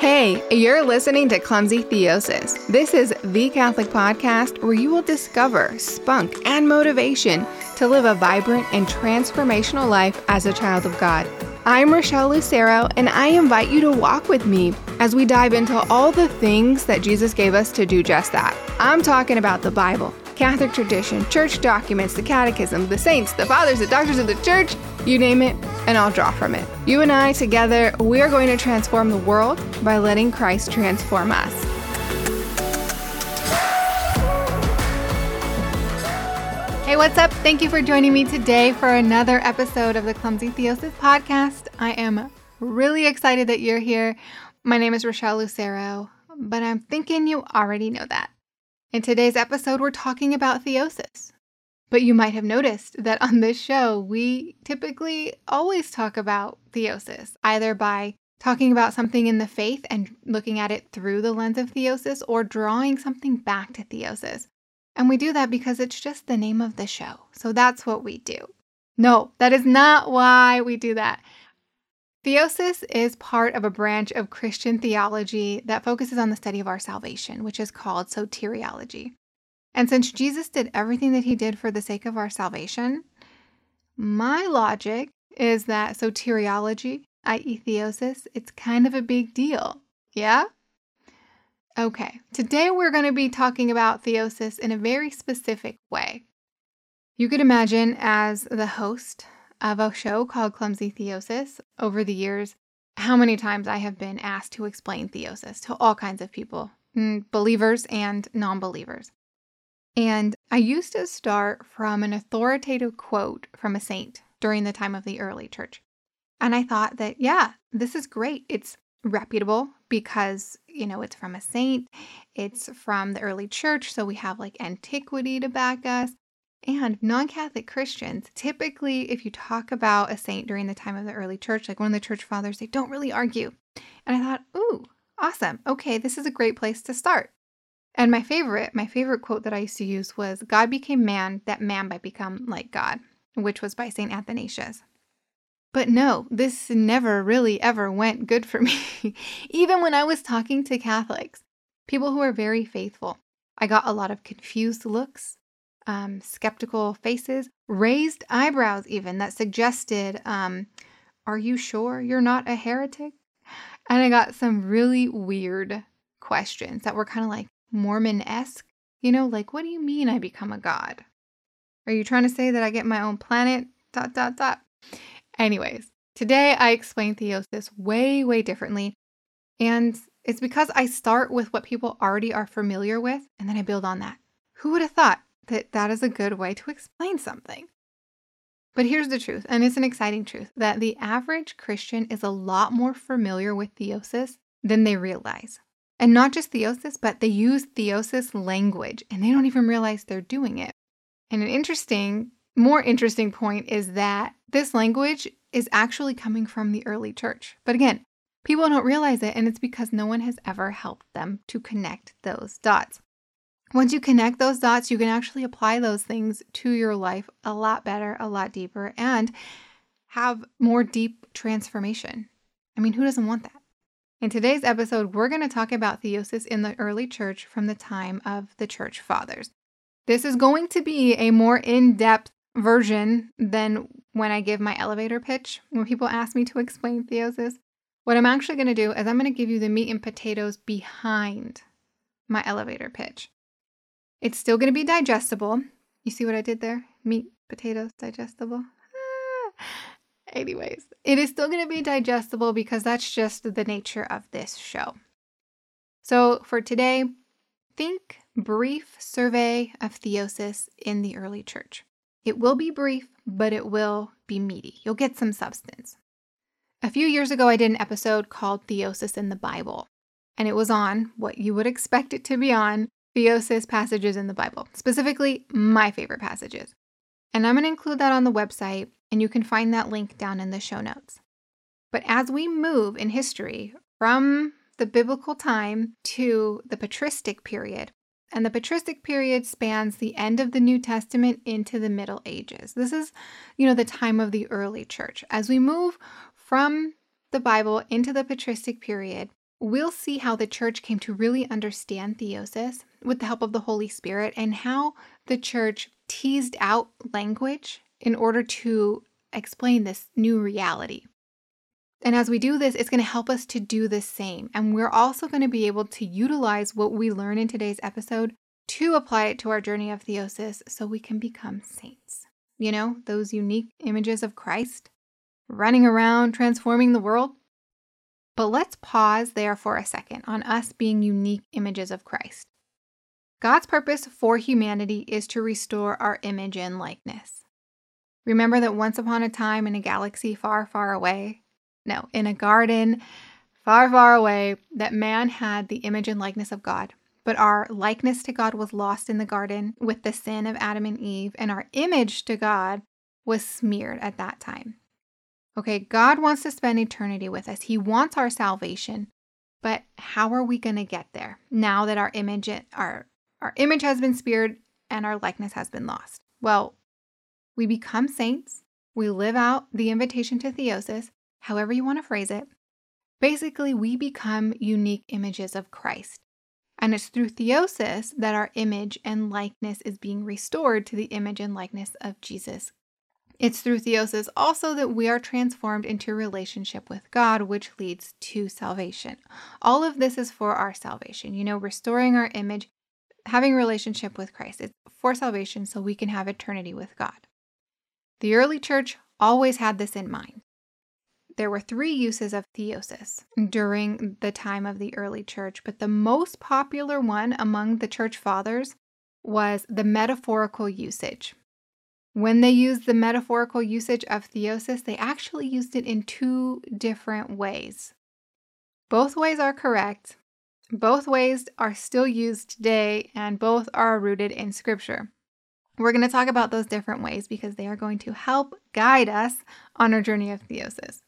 Hey, you're listening to Clumsy Theosis. This is the Catholic podcast where you will discover spunk and motivation to live a vibrant and transformational life as a child of God. I'm Rochelle Lucero, and I invite you to walk with me as we dive into all the things that Jesus gave us to do just that. I'm talking about the Bible, Catholic tradition, church documents, the catechism, the saints, the fathers, the doctors of the church, you name it, and I'll draw from it. You and I together, we are going to transform the world by letting Christ transform us. Hey, what's up? Thank you for joining me today for another episode of the Clumsy Theosis podcast. I am really excited that you're here. My name is Rochelle Lucero, but I'm thinking you already know that. In today's episode, we're talking about theosis. But you might have noticed that on this show, we typically always talk about theosis, either by talking about something in the faith and looking at it through the lens of theosis or drawing something back to theosis. And we do that because it's just the name of the show. So that's what we do. No, that is not why we do that. Theosis is part of a branch of Christian theology that focuses on the study of our salvation, which is called soteriology. And since Jesus did everything that he did for the sake of our salvation, my logic is that soteriology, i.e., theosis, it's kind of a big deal. Yeah? Okay, today we're going to be talking about theosis in a very specific way. You could imagine, as the host of a show called Clumsy Theosis, over the years, how many times I have been asked to explain theosis to all kinds of people, mm, believers and non believers. And I used to start from an authoritative quote from a saint during the time of the early church. And I thought that, yeah, this is great. It's reputable because, you know, it's from a saint, it's from the early church. So we have like antiquity to back us. And non Catholic Christians, typically, if you talk about a saint during the time of the early church, like one of the church fathers, they don't really argue. And I thought, ooh, awesome. Okay, this is a great place to start. And my favorite, my favorite quote that I used to use was God became man that man might become like God, which was by St. Athanasius. But no, this never really ever went good for me. Even when I was talking to Catholics, people who are very faithful, I got a lot of confused looks, um, skeptical faces, raised eyebrows, even that suggested, um, Are you sure you're not a heretic? And I got some really weird questions that were kind of like, Mormon esque. You know, like, what do you mean I become a god? Are you trying to say that I get my own planet? Dot, dot, dot. Anyways, today I explain theosis way, way differently. And it's because I start with what people already are familiar with and then I build on that. Who would have thought that that is a good way to explain something? But here's the truth, and it's an exciting truth that the average Christian is a lot more familiar with theosis than they realize. And not just theosis, but they use theosis language and they don't even realize they're doing it. And an interesting, more interesting point is that this language is actually coming from the early church. But again, people don't realize it, and it's because no one has ever helped them to connect those dots. Once you connect those dots, you can actually apply those things to your life a lot better, a lot deeper, and have more deep transformation. I mean, who doesn't want that? In today's episode, we're going to talk about theosis in the early church from the time of the church fathers. This is going to be a more in depth version than when I give my elevator pitch, when people ask me to explain theosis. What I'm actually going to do is I'm going to give you the meat and potatoes behind my elevator pitch. It's still going to be digestible. You see what I did there? Meat, potatoes, digestible. Ah. Anyways, it is still going to be digestible because that's just the nature of this show. So for today, think brief survey of theosis in the early church. It will be brief, but it will be meaty. You'll get some substance. A few years ago, I did an episode called Theosis in the Bible, and it was on what you would expect it to be on theosis passages in the Bible, specifically my favorite passages. And I'm going to include that on the website and you can find that link down in the show notes. But as we move in history from the biblical time to the patristic period, and the patristic period spans the end of the New Testament into the Middle Ages. This is, you know, the time of the early church. As we move from the Bible into the patristic period, we'll see how the church came to really understand theosis with the help of the Holy Spirit and how the church teased out language in order to explain this new reality. And as we do this, it's going to help us to do the same. And we're also going to be able to utilize what we learn in today's episode to apply it to our journey of theosis so we can become saints. You know, those unique images of Christ running around transforming the world. But let's pause there for a second on us being unique images of Christ. God's purpose for humanity is to restore our image and likeness. Remember that once upon a time in a galaxy far, far away, no, in a garden far, far away, that man had the image and likeness of God. But our likeness to God was lost in the garden with the sin of Adam and Eve, and our image to God was smeared at that time. Okay, God wants to spend eternity with us. He wants our salvation. But how are we going to get there now that our image our our image has been smeared and our likeness has been lost? Well, we become saints. We live out the invitation to theosis, however you want to phrase it. Basically, we become unique images of Christ. And it's through theosis that our image and likeness is being restored to the image and likeness of Jesus it's through theosis also that we are transformed into relationship with God, which leads to salvation. All of this is for our salvation, you know, restoring our image, having relationship with Christ. It's for salvation so we can have eternity with God. The early church always had this in mind. There were three uses of theosis during the time of the early church, but the most popular one among the church fathers was the metaphorical usage. When they used the metaphorical usage of theosis, they actually used it in two different ways. Both ways are correct, both ways are still used today, and both are rooted in Scripture. We're going to talk about those different ways because they are going to help guide us on our journey of theosis.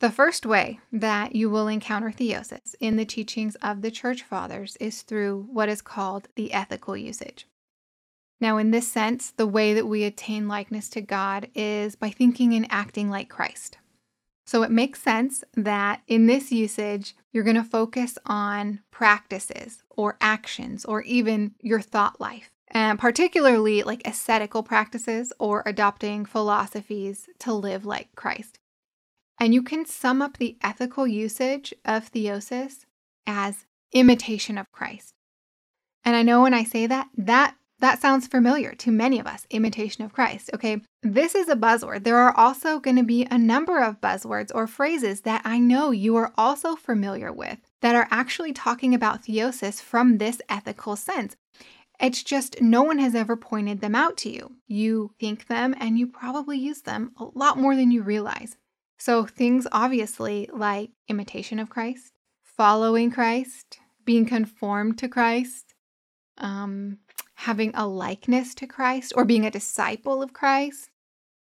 The first way that you will encounter theosis in the teachings of the church fathers is through what is called the ethical usage. Now, in this sense, the way that we attain likeness to God is by thinking and acting like Christ. So it makes sense that in this usage, you're going to focus on practices or actions or even your thought life, and particularly like ascetical practices or adopting philosophies to live like Christ. And you can sum up the ethical usage of theosis as imitation of Christ. And I know when I say that, that that sounds familiar to many of us imitation of Christ. Okay, this is a buzzword. There are also going to be a number of buzzwords or phrases that I know you are also familiar with that are actually talking about theosis from this ethical sense. It's just no one has ever pointed them out to you. You think them and you probably use them a lot more than you realize. So, things obviously like imitation of Christ, following Christ, being conformed to Christ, um, having a likeness to Christ or being a disciple of Christ,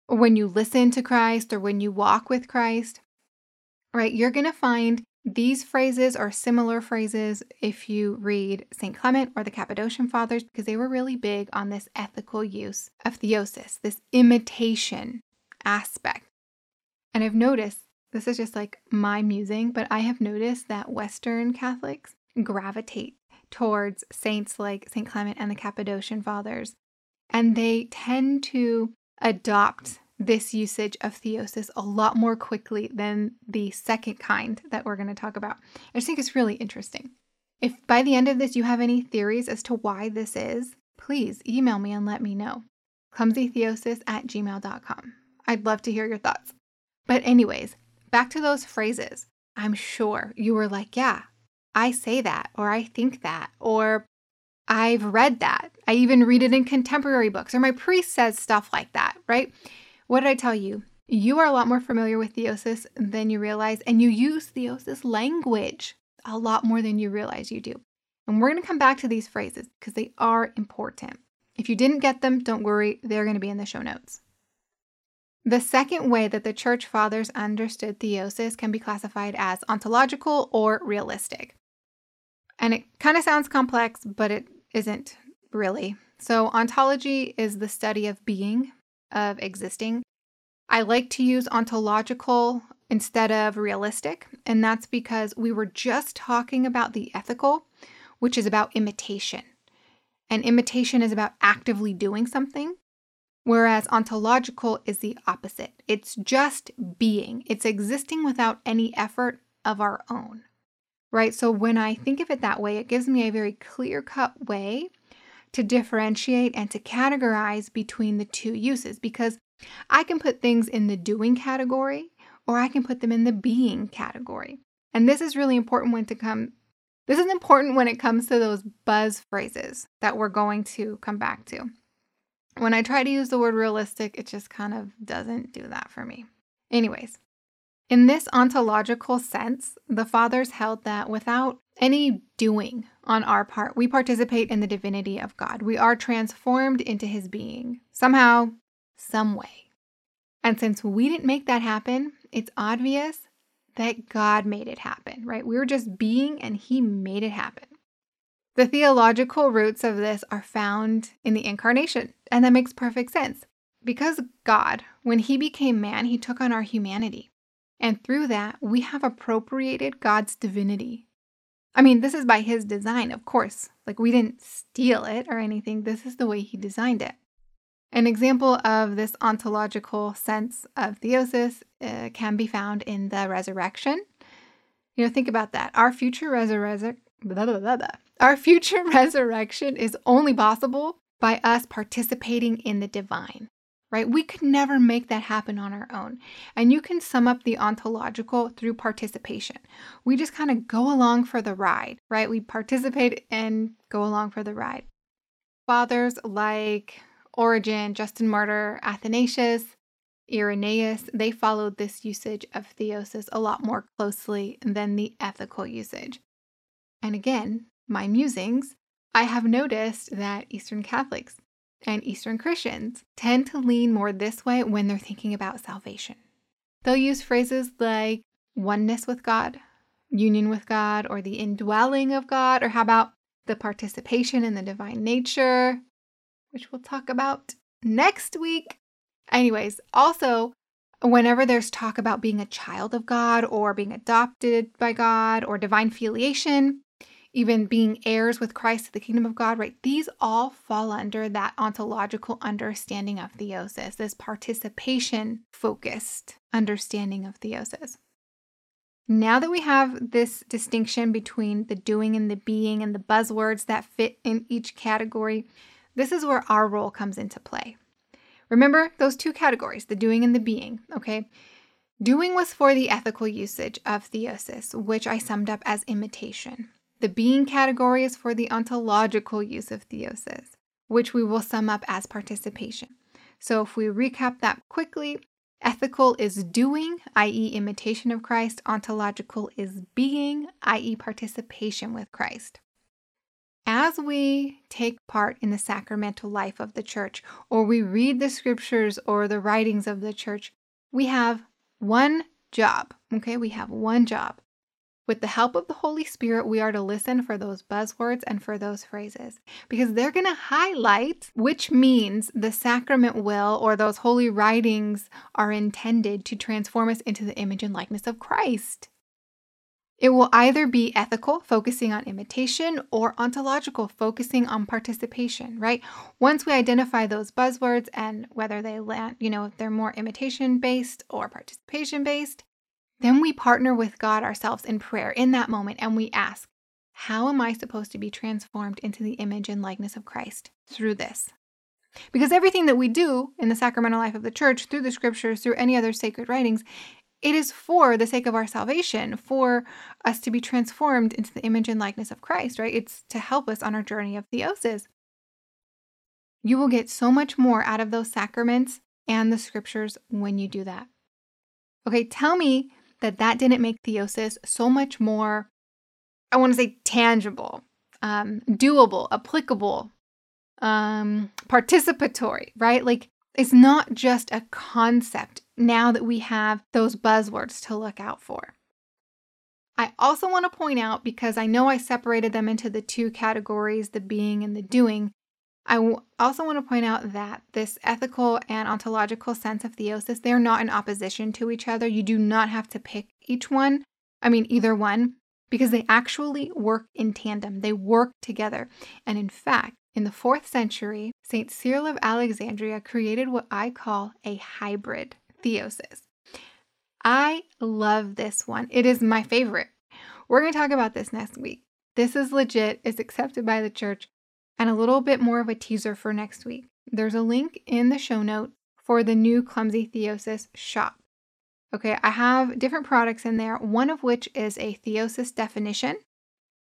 or when you listen to Christ or when you walk with Christ, right? You're going to find these phrases are similar phrases if you read St. Clement or the Cappadocian Fathers, because they were really big on this ethical use of theosis, this imitation aspect. And I've noticed this is just like my musing, but I have noticed that Western Catholics gravitate towards saints like St. Clement and the Cappadocian Fathers. And they tend to adopt this usage of theosis a lot more quickly than the second kind that we're going to talk about. I just think it's really interesting. If by the end of this you have any theories as to why this is, please email me and let me know. clumsytheosis at gmail.com. I'd love to hear your thoughts. But, anyways, back to those phrases. I'm sure you were like, yeah, I say that, or I think that, or I've read that. I even read it in contemporary books, or my priest says stuff like that, right? What did I tell you? You are a lot more familiar with theosis than you realize, and you use theosis language a lot more than you realize you do. And we're going to come back to these phrases because they are important. If you didn't get them, don't worry, they're going to be in the show notes. The second way that the church fathers understood theosis can be classified as ontological or realistic. And it kind of sounds complex, but it isn't really. So, ontology is the study of being, of existing. I like to use ontological instead of realistic. And that's because we were just talking about the ethical, which is about imitation. And imitation is about actively doing something, whereas ontological is the opposite. It's just being, it's existing without any effort of our own, right? So when I think of it that way, it gives me a very clear cut way to differentiate and to categorize between the two uses because I can put things in the doing category or I can put them in the being category. And this is really important when to come this is important when it comes to those buzz phrases that we're going to come back to. When I try to use the word realistic, it just kind of doesn't do that for me. Anyways, in this ontological sense, the fathers held that without any doing on our part, we participate in the divinity of God. We are transformed into his being somehow, some way. And since we didn't make that happen, it's obvious that God made it happen, right? We were just being and he made it happen. The theological roots of this are found in the incarnation, and that makes perfect sense. Because God, when he became man, he took on our humanity. And through that, we have appropriated God's divinity. I mean, this is by his design, of course. Like, we didn't steal it or anything. This is the way he designed it. An example of this ontological sense of theosis uh, can be found in the resurrection. You know, think about that. Our future resurrection, our future resurrection is only possible by us participating in the divine right? We could never make that happen on our own. And you can sum up the ontological through participation. We just kind of go along for the ride, right? We participate and go along for the ride. Fathers like Origen, Justin Martyr, Athanasius, Irenaeus, they followed this usage of theosis a lot more closely than the ethical usage. And again, my musings, I have noticed that Eastern Catholics and Eastern Christians tend to lean more this way when they're thinking about salvation. They'll use phrases like oneness with God, union with God, or the indwelling of God, or how about the participation in the divine nature, which we'll talk about next week. Anyways, also, whenever there's talk about being a child of God or being adopted by God or divine filiation, even being heirs with Christ to the kingdom of God, right? These all fall under that ontological understanding of theosis, this participation focused understanding of theosis. Now that we have this distinction between the doing and the being and the buzzwords that fit in each category, this is where our role comes into play. Remember those two categories, the doing and the being, okay? Doing was for the ethical usage of theosis, which I summed up as imitation. The being category is for the ontological use of theosis, which we will sum up as participation. So if we recap that quickly, ethical is doing, i.e., imitation of Christ, ontological is being, i.e., participation with Christ. As we take part in the sacramental life of the church, or we read the scriptures or the writings of the church, we have one job. Okay, we have one job with the help of the Holy Spirit, we are to listen for those buzzwords and for those phrases because they're going to highlight which means the sacrament will or those holy writings are intended to transform us into the image and likeness of Christ. It will either be ethical, focusing on imitation, or ontological, focusing on participation, right? Once we identify those buzzwords and whether they land, you know, if they're more imitation based or participation based, then we partner with God ourselves in prayer in that moment and we ask, How am I supposed to be transformed into the image and likeness of Christ through this? Because everything that we do in the sacramental life of the church, through the scriptures, through any other sacred writings, it is for the sake of our salvation, for us to be transformed into the image and likeness of Christ, right? It's to help us on our journey of theosis. You will get so much more out of those sacraments and the scriptures when you do that. Okay, tell me that that didn't make theosis so much more, I want to say tangible, um, doable, applicable, um, participatory, right? Like it's not just a concept now that we have those buzzwords to look out for. I also want to point out because I know I separated them into the two categories, the being and the doing. I also want to point out that this ethical and ontological sense of theosis, they're not in opposition to each other. You do not have to pick each one, I mean, either one, because they actually work in tandem. They work together. And in fact, in the fourth century, St. Cyril of Alexandria created what I call a hybrid theosis. I love this one. It is my favorite. We're going to talk about this next week. This is legit, it's accepted by the church, and a little bit more of a teaser for next week. There's a link in the show notes for the new Clumsy Theosis shop. Okay, I have different products in there, one of which is a theosis definition,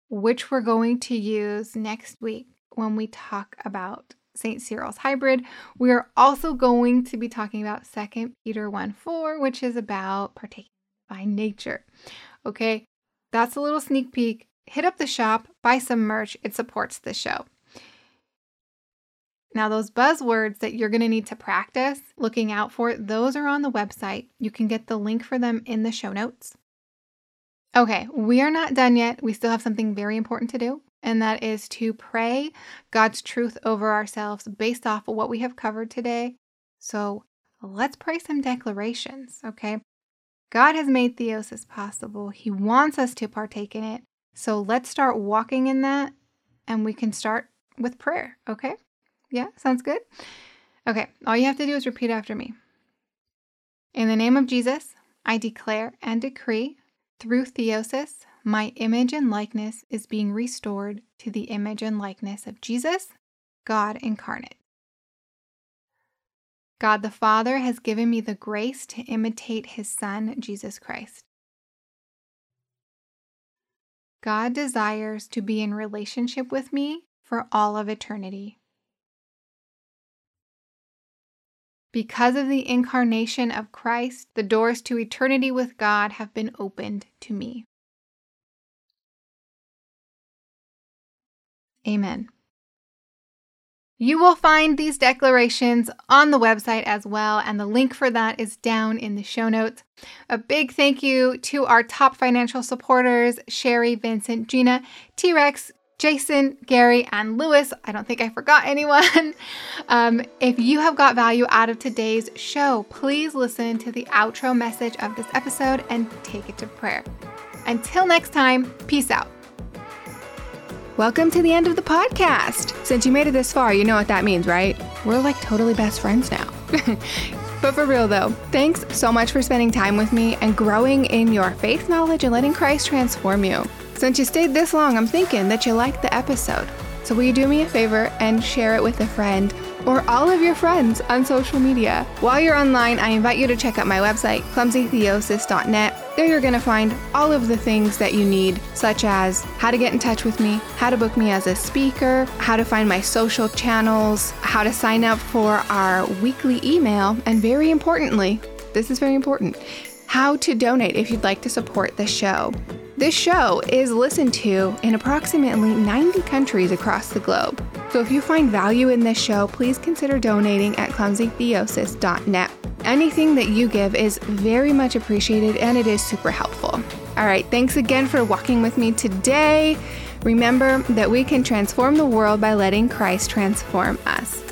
which we're going to use next week when we talk about St. Cyril's hybrid. We are also going to be talking about 2 Peter 1 4, which is about partaking by nature. Okay, that's a little sneak peek. Hit up the shop, buy some merch, it supports the show. Now, those buzzwords that you're going to need to practice looking out for, those are on the website. You can get the link for them in the show notes. Okay, we are not done yet. We still have something very important to do, and that is to pray God's truth over ourselves based off of what we have covered today. So let's pray some declarations, okay? God has made theosis possible. He wants us to partake in it. So let's start walking in that, and we can start with prayer, okay? Yeah, sounds good? Okay, all you have to do is repeat after me. In the name of Jesus, I declare and decree through theosis, my image and likeness is being restored to the image and likeness of Jesus, God incarnate. God the Father has given me the grace to imitate his Son, Jesus Christ. God desires to be in relationship with me for all of eternity. Because of the incarnation of Christ, the doors to eternity with God have been opened to me. Amen. You will find these declarations on the website as well, and the link for that is down in the show notes. A big thank you to our top financial supporters Sherry, Vincent, Gina, T Rex, Jason, Gary, and Lewis. I don't think I forgot anyone. Um, if you have got value out of today's show, please listen to the outro message of this episode and take it to prayer. Until next time, peace out. Welcome to the end of the podcast. Since you made it this far, you know what that means, right? We're like totally best friends now. but for real though, thanks so much for spending time with me and growing in your faith knowledge and letting Christ transform you. Since you stayed this long, I'm thinking that you liked the episode. So will you do me a favor and share it with a friend or all of your friends on social media. While you're online, I invite you to check out my website, clumsytheosis.net. There you're going to find all of the things that you need, such as how to get in touch with me, how to book me as a speaker, how to find my social channels, how to sign up for our weekly email, and very importantly, this is very important, how to donate if you'd like to support the show. This show is listened to in approximately 90 countries across the globe. So if you find value in this show, please consider donating at clumsytheosis.net. Anything that you give is very much appreciated and it is super helpful. All right, thanks again for walking with me today. Remember that we can transform the world by letting Christ transform us.